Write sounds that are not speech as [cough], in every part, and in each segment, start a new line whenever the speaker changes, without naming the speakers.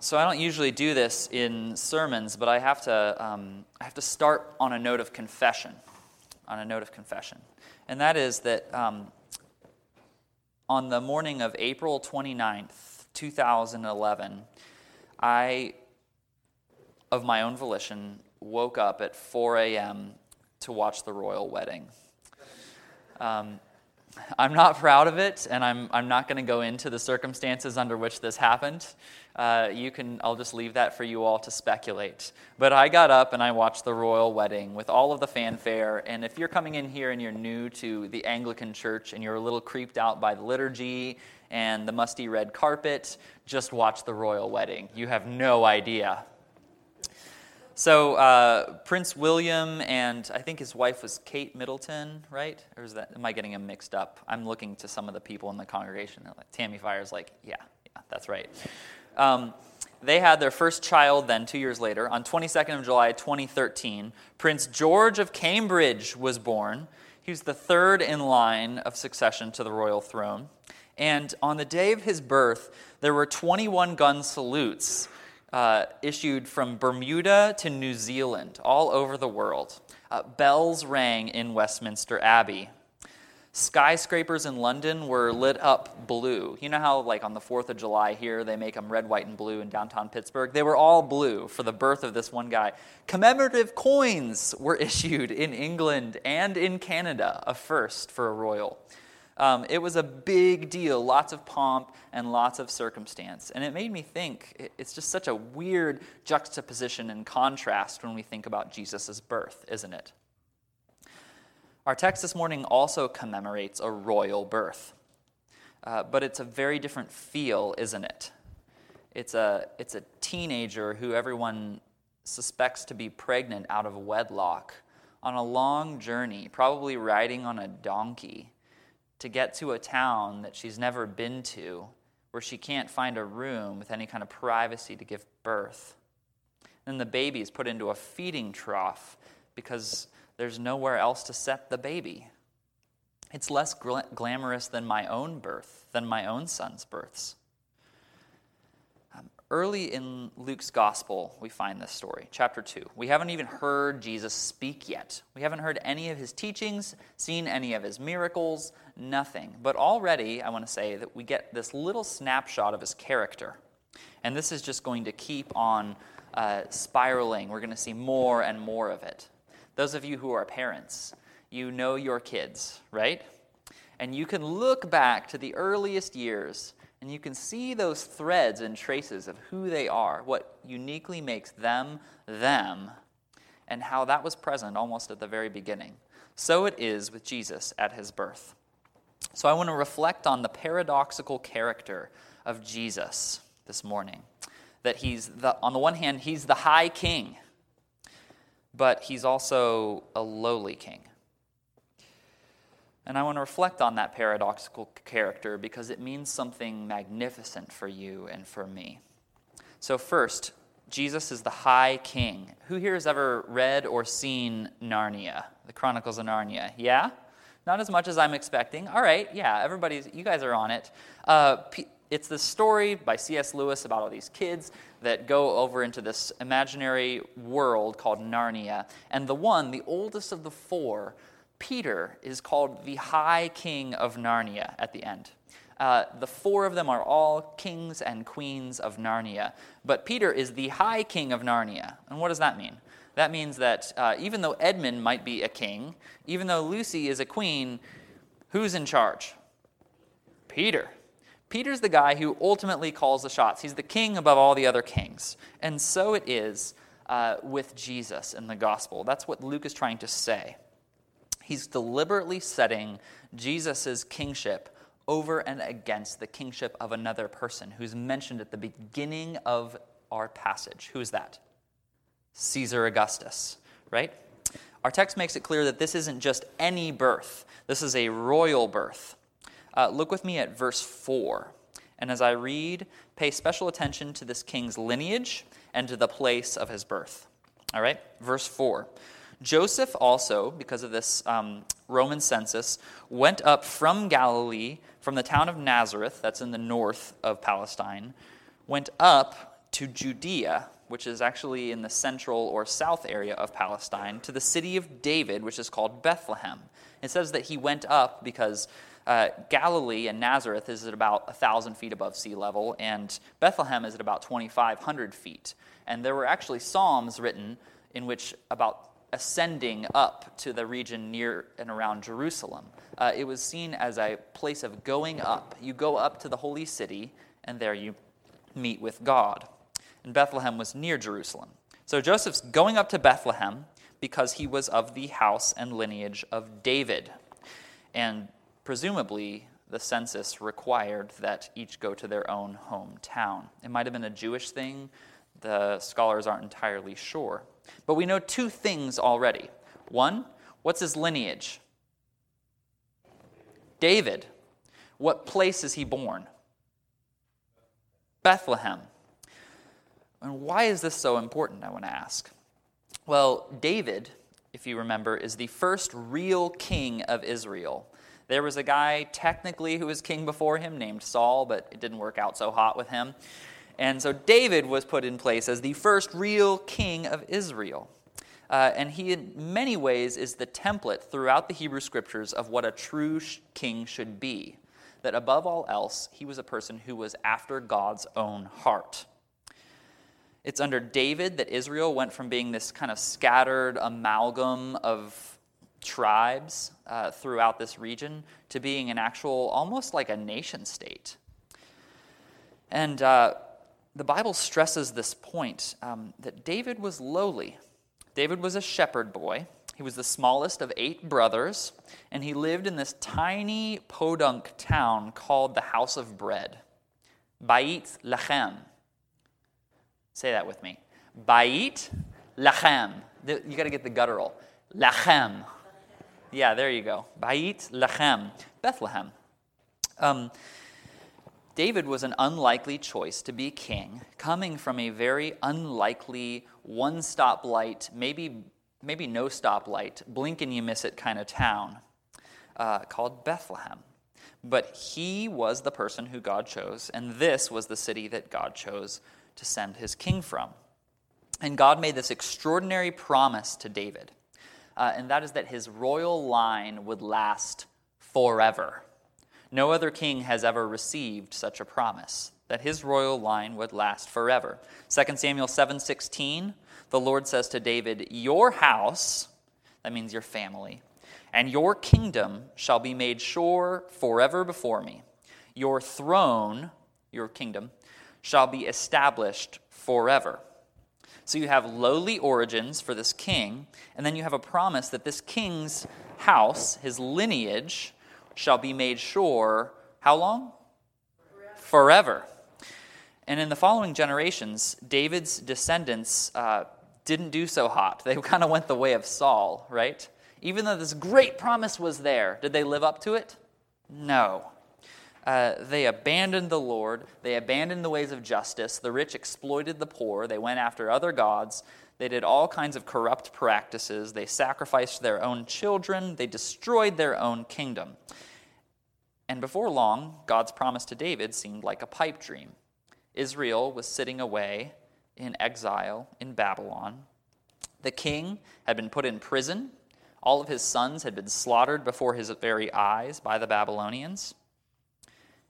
so I don't usually do this in sermons, but I have to, um, I have to start on a note of confession. On a note of confession. And that is that um, on the morning of April 29th, 2011, I, of my own volition, woke up at 4 a.m. to watch the royal wedding. Um, I'm not proud of it, and I'm, I'm not going to go into the circumstances under which this happened. Uh, you can, I'll just leave that for you all to speculate. But I got up and I watched the royal wedding with all of the fanfare. And if you're coming in here and you're new to the Anglican Church and you're a little creeped out by the liturgy and the musty red carpet, just watch the royal wedding. You have no idea so uh, Prince William and I think his wife was Kate Middleton, right? Or is that am I getting them mixed up? I'm looking to some of the people in the congregation. Like, Tammy Fire's like, yeah, yeah, that's right. Um, they had their first child then two years later on 22nd of July 2013. Prince George of Cambridge was born. He was the third in line of succession to the royal throne. And on the day of his birth, there were 21 gun salutes uh, issued from Bermuda to New Zealand, all over the world. Uh, bells rang in Westminster Abbey. Skyscrapers in London were lit up blue. You know how, like, on the 4th of July here, they make them red, white, and blue in downtown Pittsburgh? They were all blue for the birth of this one guy. Commemorative coins were [laughs] issued in England and in Canada, a first for a royal. Um, it was a big deal, lots of pomp and lots of circumstance. And it made me think it's just such a weird juxtaposition and contrast when we think about Jesus' birth, isn't it? Our text this morning also commemorates a royal birth, uh, but it's a very different feel, isn't it? It's a, it's a teenager who everyone suspects to be pregnant out of wedlock on a long journey, probably riding on a donkey to get to a town that she's never been to, where she can't find a room with any kind of privacy to give birth. Then the baby is put into a feeding trough because there's nowhere else to set the baby. It's less gl- glamorous than my own birth, than my own son's births. Early in Luke's gospel, we find this story, chapter 2. We haven't even heard Jesus speak yet. We haven't heard any of his teachings, seen any of his miracles, nothing. But already, I want to say that we get this little snapshot of his character. And this is just going to keep on uh, spiraling. We're going to see more and more of it. Those of you who are parents, you know your kids, right? And you can look back to the earliest years and you can see those threads and traces of who they are, what uniquely makes them them, and how that was present almost at the very beginning. So it is with Jesus at his birth. So I want to reflect on the paradoxical character of Jesus this morning. That he's, the, on the one hand, he's the high king, but he's also a lowly king. And I want to reflect on that paradoxical character because it means something magnificent for you and for me. So, first, Jesus is the high king. Who here has ever read or seen Narnia, the Chronicles of Narnia? Yeah? Not as much as I'm expecting. All right, yeah, everybody's, you guys are on it. Uh, it's the story by C.S. Lewis about all these kids that go over into this imaginary world called Narnia. And the one, the oldest of the four, Peter is called the High King of Narnia at the end. Uh, the four of them are all kings and queens of Narnia, but Peter is the High King of Narnia. And what does that mean? That means that uh, even though Edmund might be a king, even though Lucy is a queen, who's in charge? Peter. Peter's the guy who ultimately calls the shots. He's the king above all the other kings. And so it is uh, with Jesus in the gospel. That's what Luke is trying to say. He's deliberately setting Jesus' kingship over and against the kingship of another person who's mentioned at the beginning of our passage. Who is that? Caesar Augustus, right? Our text makes it clear that this isn't just any birth, this is a royal birth. Uh, look with me at verse 4. And as I read, pay special attention to this king's lineage and to the place of his birth. All right? Verse 4. Joseph also, because of this um, Roman census, went up from Galilee, from the town of Nazareth, that's in the north of Palestine, went up to Judea, which is actually in the central or south area of Palestine, to the city of David, which is called Bethlehem. It says that he went up because uh, Galilee and Nazareth is at about 1,000 feet above sea level, and Bethlehem is at about 2,500 feet. And there were actually Psalms written in which about ascending up to the region near and around Jerusalem. Uh, it was seen as a place of going up. You go up to the holy city, and there you meet with God. And Bethlehem was near Jerusalem. So Joseph's going up to Bethlehem because he was of the house and lineage of David. And presumably, the census required that each go to their own hometown. It might have been a Jewish thing. The scholars aren't entirely sure. But we know two things already. One, what's his lineage? David. What place is he born? Bethlehem. And why is this so important, I want to ask? Well, David, if you remember, is the first real king of Israel. There was a guy, technically, who was king before him named Saul, but it didn't work out so hot with him. And so David was put in place as the first real king of Israel. Uh, and he, in many ways, is the template throughout the Hebrew scriptures of what a true sh- king should be. That above all else, he was a person who was after God's own heart. It's under David that Israel went from being this kind of scattered amalgam of tribes uh, throughout this region to being an actual, almost like a nation state. And uh, the Bible stresses this point um, that David was lowly. David was a shepherd boy. He was the smallest of eight brothers, and he lived in this tiny podunk town called the House of Bread. Bait Lachem. Say that with me. Bait Lachem. You got to get the guttural. Lachem. Yeah, there you go. Bait Lachem. Bethlehem. Um, David was an unlikely choice to be king, coming from a very unlikely one stoplight, maybe, maybe no stoplight, blink and you miss it kind of town uh, called Bethlehem. But he was the person who God chose, and this was the city that God chose to send his king from. And God made this extraordinary promise to David, uh, and that is that his royal line would last forever. No other king has ever received such a promise that his royal line would last forever. 2 Samuel 7:16, the Lord says to David, "Your house, that means your family, and your kingdom shall be made sure forever before me. Your throne, your kingdom, shall be established forever." So you have lowly origins for this king, and then you have a promise that this king's house, his lineage, shall be made sure how long? Forever. Forever. And in the following generations, David's descendants uh, didn't do so hot. They [laughs] kind of went the way of Saul, right? Even though this great promise was there, did they live up to it? No. Uh, they abandoned the Lord. They abandoned the ways of justice. The rich exploited the poor. They went after other gods. They did all kinds of corrupt practices. They sacrificed their own children. They destroyed their own kingdom. And before long, God's promise to David seemed like a pipe dream. Israel was sitting away in exile in Babylon. The king had been put in prison. All of his sons had been slaughtered before his very eyes by the Babylonians.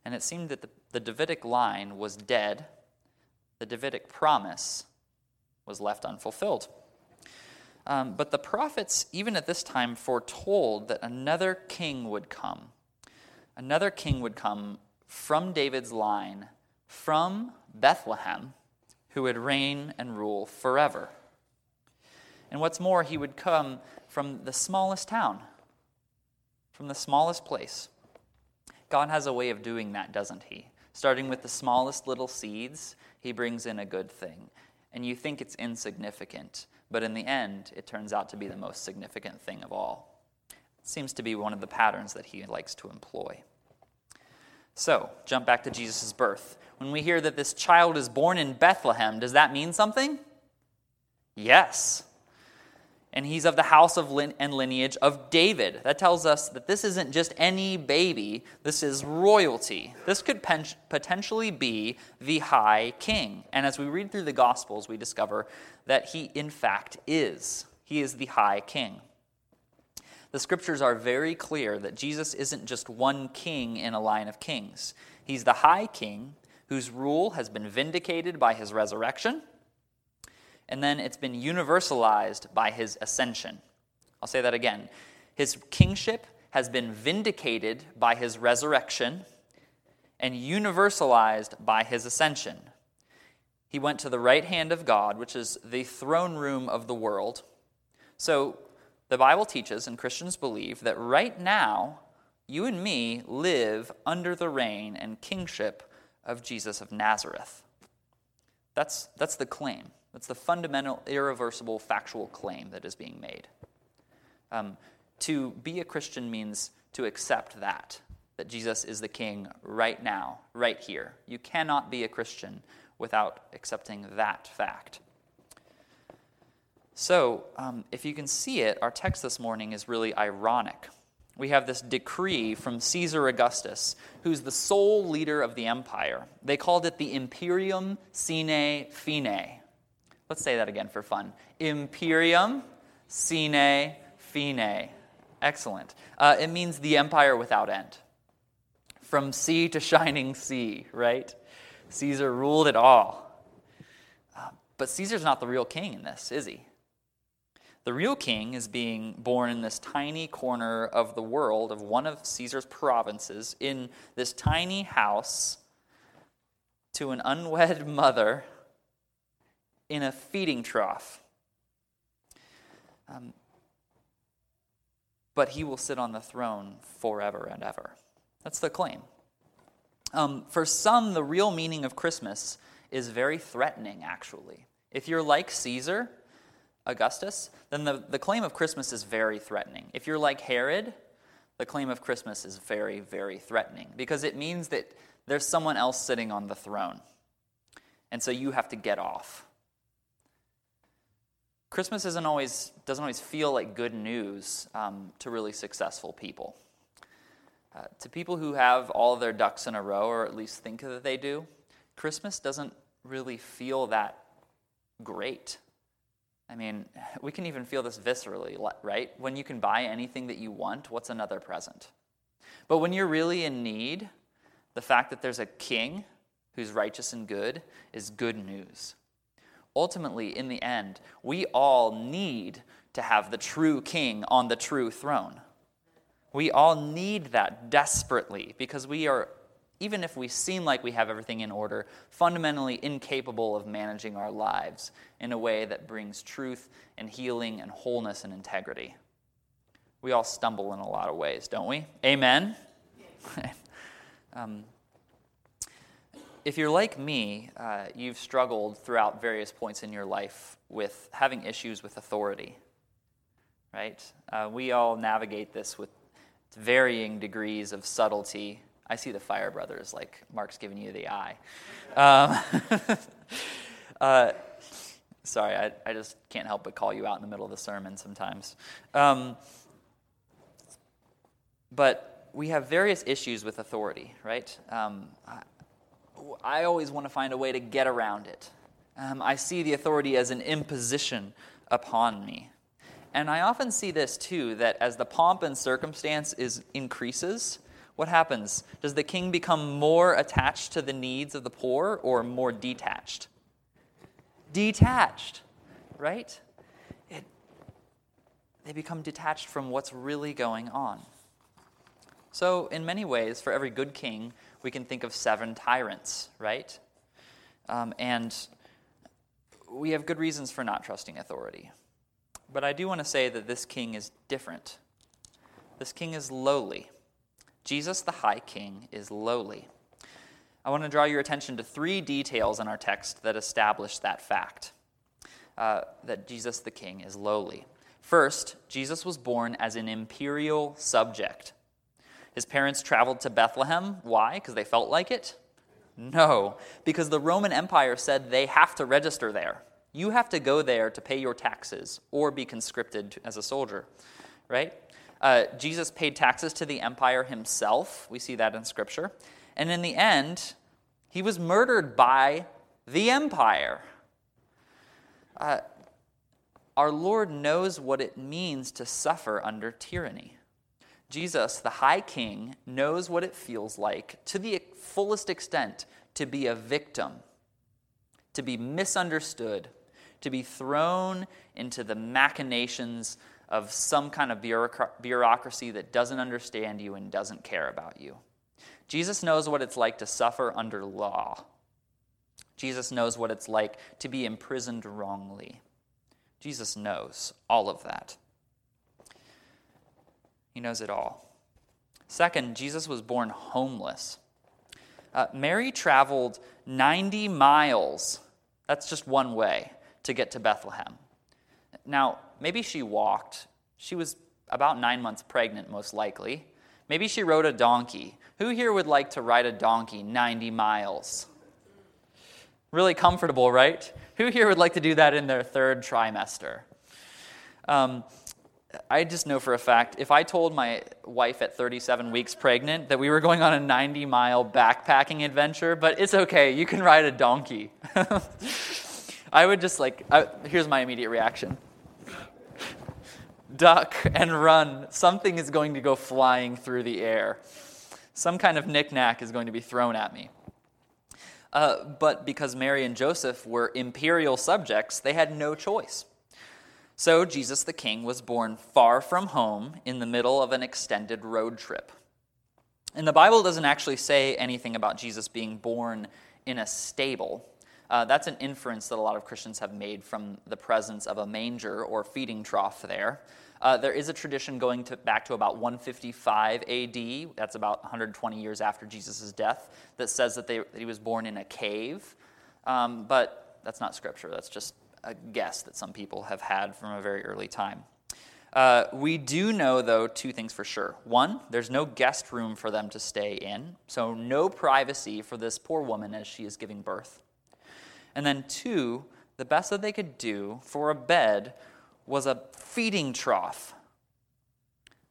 And it seemed that the, the Davidic line was dead. The Davidic promise was left unfulfilled. Um, but the prophets, even at this time, foretold that another king would come another king would come from David's line, from Bethlehem, who would reign and rule forever. And what's more, he would come from the smallest town, from the smallest place. God has a way of doing that, doesn't he? Starting with the smallest little seeds, he brings in a good thing. And you think it's insignificant, but in the end, it turns out to be the most significant thing of all It seems to be one of the patterns that he likes to employ. So, jump back to Jesus' birth. When we hear that this child is born in Bethlehem, does that mean something? Yes. And he's of the house of lin- and lineage of David. That tells us that this isn't just any baby, this is royalty. This could pen- potentially be the high king. And as we read through the Gospels, we discover that he, in fact, is. He is the high king. The scriptures are very clear that Jesus isn't just one king in a line of kings. He's the high king whose rule has been vindicated by his resurrection and then it's been universalized by his ascension. I'll say that again. His kingship has been vindicated by his resurrection and universalized by his ascension. He went to the right hand of God, which is the throne room of the world. So the Bible teaches, and Christians believe, that right now, you and me live under the reign and kingship of Jesus of Nazareth. That's, that's the claim. That's the fundamental, irreversible, factual claim that is being made. Um, to be a Christian means to accept that, that Jesus is the King right now, right here. You cannot be a Christian without accepting that fact. So, um, if you can see it, our text this morning is really ironic. We have this decree from Caesar Augustus, who's the sole leader of the empire. They called it the Imperium Sine Fine, Let's say that again for fun. Imperium sine fine. Excellent. Uh, it means the empire without end. From sea to shining sea, right? Caesar ruled it all. Uh, but Caesar's not the real king in this, is he? The real king is being born in this tiny corner of the world, of one of Caesar's provinces, in this tiny house to an unwed [laughs] mother in a feeding trough. Um, but he will sit on the throne forever and ever. That's the claim. Um, for some, the real meaning of Christmas is very threatening, actually. If you're like Caesar, Augustus, then the, the claim of Christmas is very threatening. If you're like Herod, the claim of Christmas is very, very threatening because it means that there's someone else sitting on the throne. And so you have to get off. Christmas isn't always, doesn't always feel like good news um, to really successful people. Uh, to people who have all of their ducks in a row, or at least think that they do, Christmas doesn't really feel that great. I mean, [laughs] we can even feel this viscerally, right? When you can buy anything that you want, what's another present? But when you're really in need, the fact that there's a king who's righteous and good is good news ultimately, in the end, we all need to have the true king on the true throne. We all need that desperately because we are, even if we seem like we have everything in order, fundamentally incapable of managing our lives in a way that brings truth and healing and wholeness and integrity. We all stumble in a lot of ways, don't we? Amen? [laughs] um, if you're like me, uh, you've struggled throughout various points in your life with having issues with authority, right? Uh, we all navigate this with varying degrees of subtlety. I see the Fire Brothers, like Mark's giving you the eye. Um, [laughs] uh, sorry, I, I, just can't help but call you out in the middle of the sermon sometimes. Um, but we have various issues with authority, right? Um, I always want to find a way to get around it. Um, I see the authority as an imposition upon me. And I often see this too that as the pomp and circumstance is, increases, what happens? Does the king become more attached to the needs of the poor or more detached? Detached, right? It, they become detached from what's really going on. So, in many ways, for every good king, we can think of seven tyrants, right? Um, and we have good reasons for not trusting authority. But I do want to say that this king is different. This king is lowly. Jesus, the high king, is lowly. I want to draw your attention to three details in our text that establish that fact uh, that Jesus, the king, is lowly. First, Jesus was born as an imperial subject. His parents traveled to Bethlehem. Why? Because they felt like it? No, because the Roman Empire said they have to register there. You have to go there to pay your taxes or be conscripted as a soldier, right? Uh, Jesus paid taxes to the empire himself. We see that in Scripture. And in the end, he was murdered by the empire. Uh, our Lord knows what it means to suffer under tyranny. Jesus, the high king, knows what it feels like to the fullest extent to be a victim, to be misunderstood, to be thrown into the machinations of some kind of bureaucracy that doesn't understand you and doesn't care about you. Jesus knows what it's like to suffer under law. Jesus knows what it's like to be imprisoned wrongly. Jesus knows all of that. He knows it all. Second, Jesus was born homeless. Uh, Mary traveled 90 miles, that's just one way, to get to Bethlehem. Now, maybe she walked. She was about nine months pregnant, most likely. Maybe she rode a donkey. Who here would like to ride a donkey 90 miles? Really comfortable, right? Who here would like to do that in their third trimester? Um, I just know for a fact if I told my wife at 37 weeks pregnant that we were going on a 90 mile backpacking adventure, but it's okay, you can ride a donkey. [laughs] I would just like, I, here's my immediate reaction duck and run. Something is going to go flying through the air. Some kind of knickknack is going to be thrown at me. Uh, but because Mary and Joseph were imperial subjects, they had no choice. So Jesus the King was born far from home in the middle of an extended road trip. And the Bible doesn't actually say anything about Jesus being born in a stable. Uh, that's an inference that a lot of Christians have made from the presence of a manger or feeding trough there. Uh, there is a tradition going to, back to about 155 AD, that's about 120 years after Jesus' death, that says that, they, that he was born in a cave. Um, but that's not scripture, that's just a guess that some people have had from a very early time. Uh, we do know, though, two things for sure. One, there's no guest room for them to stay in, so no privacy for this poor woman as she is giving birth. And then, two, the best that they could do for a bed was a feeding trough.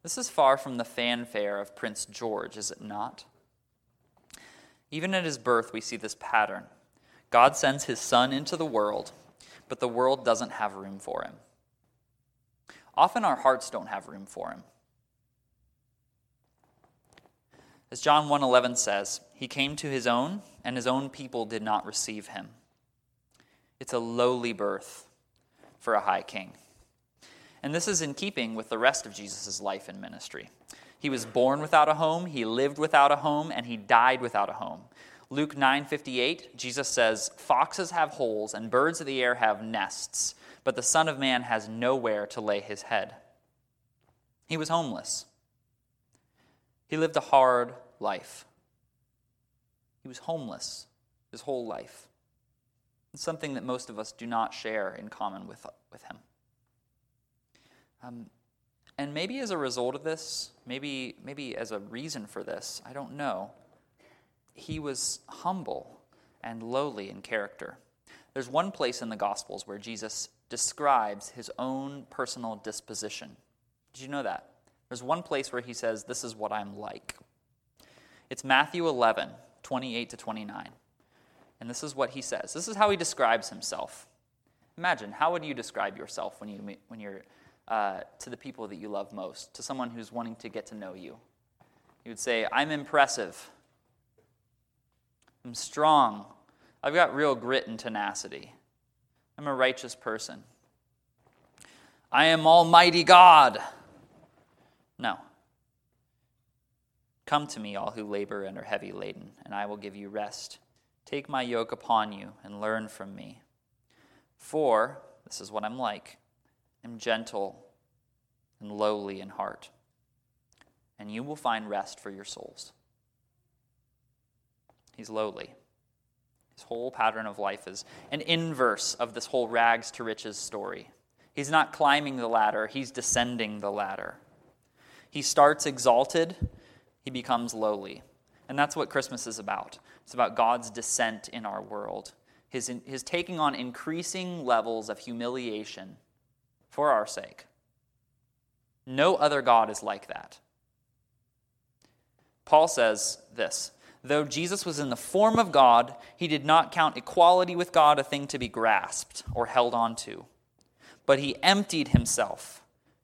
This is far from the fanfare of Prince George, is it not? Even at his birth, we see this pattern. God sends his son into the world, but the world doesn't have room for him. Often our hearts don't have room for him. As John 1:11 says, he came to his own and his own people did not receive him. It's a lowly birth for a high king. And this is in keeping with the rest of Jesus' life and ministry. He was born without a home, he lived without a home, and he died without a home. Luke 9:58, Jesus says, "Foxes have holes and birds of the air have nests, but the Son of man has nowhere to lay his head." He was homeless. He lived a hard life. He was homeless his whole life. It's something that most of us do not share in common with, with him. Um, and maybe as a result of this, maybe, maybe as a reason for this, I don't know, he was humble and lowly in character. There's one place in the Gospels where Jesus describes his own personal disposition. Did you know that? There's one place where he says, This is what I'm like. It's Matthew 11, 28 to 29. And this is what he says. This is how he describes himself. Imagine, how would you describe yourself when, you, when you're uh, to the people that you love most, to someone who's wanting to get to know you? You would say, I'm impressive. I'm strong. I've got real grit and tenacity. I'm a righteous person. I am Almighty God. No. Come to me, all who labor and are heavy laden, and I will give you rest. Take my yoke upon you and learn from me. For, this is what I'm like, I'm gentle and lowly in heart, and you will find rest for your souls. He's lowly. His whole pattern of life is an inverse of this whole rags to riches story. He's not climbing the ladder, he's descending the ladder. He starts exalted, he becomes lowly. And that's what Christmas is about. It's about God's descent in our world. his, his taking on increasing levels of humiliation for our sake. No other God is like that. Paul says this Though Jesus was in the form of God, he did not count equality with God a thing to be grasped or held on to. But he emptied himself,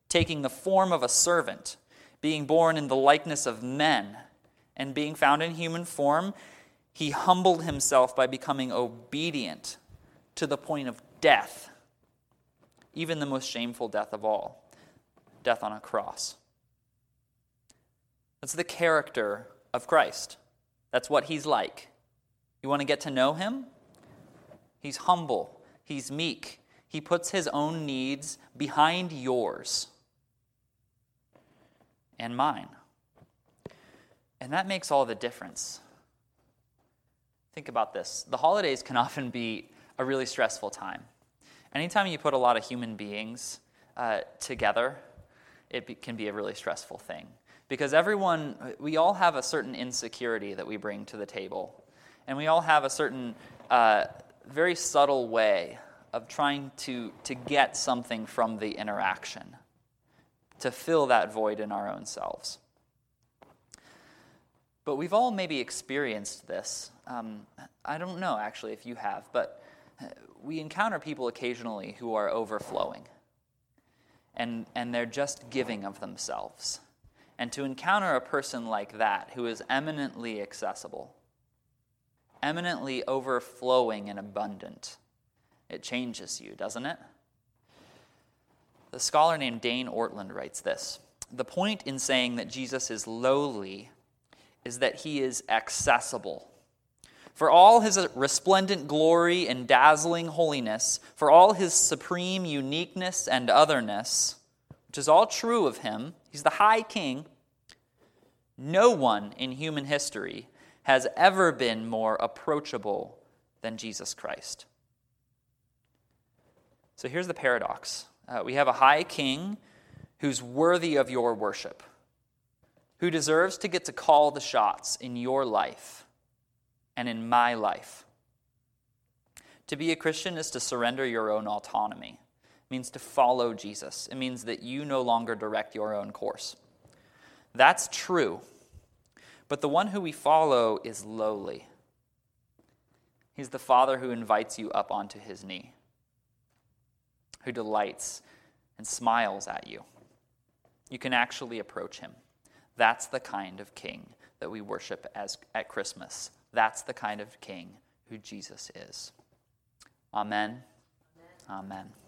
taking the form of a servant, being born in the likeness of men, and being found in human form, he humbled himself by becoming obedient to the point of death, even the most shameful death of all death on a cross. That's the character of Christ. That's what he's like. You want to get to know him? He's humble, he's meek, he puts his own needs behind yours and mine. And that makes all the difference. Think about this the holidays can [laughs] often be a really stressful time. Anytime you put a lot of human beings uh, together, it be, can be a really stressful thing because everyone, we all have a certain insecurity that we bring to the table. And we all have a certain uh, very subtle way of trying to, to get something from the interaction, to fill that void in our own selves. But we've all maybe experienced this. Um, I don't know actually if you have, but uh, we encounter people occasionally who are overflowing and, and they're just giving of themselves. And to encounter a person like that, who is eminently accessible, eminently overflowing and abundant, it changes you, doesn't it? The scholar named Dane Ortlund writes this The point in saying that Jesus is lowly is that he is accessible. For all his resplendent glory and dazzling holiness, for all his supreme uniqueness and otherness, which is all true of him, he's the high king, no one in human history has ever been more approachable than Jesus Christ. So here's the paradox uh, we have a high king who's worthy of your worship, who deserves to get to call the shots in your life and in my life. To be a Christian is to surrender your own autonomy. It means to follow Jesus. It means that you no longer direct your own course. That's true. But the one who we follow is lowly. He's the Father who invites you up onto his knee, who delights and smiles at you. You can actually approach him. That's the kind of king that we worship as, at Christmas. That's the kind of king who Jesus is. Amen. Amen. Amen.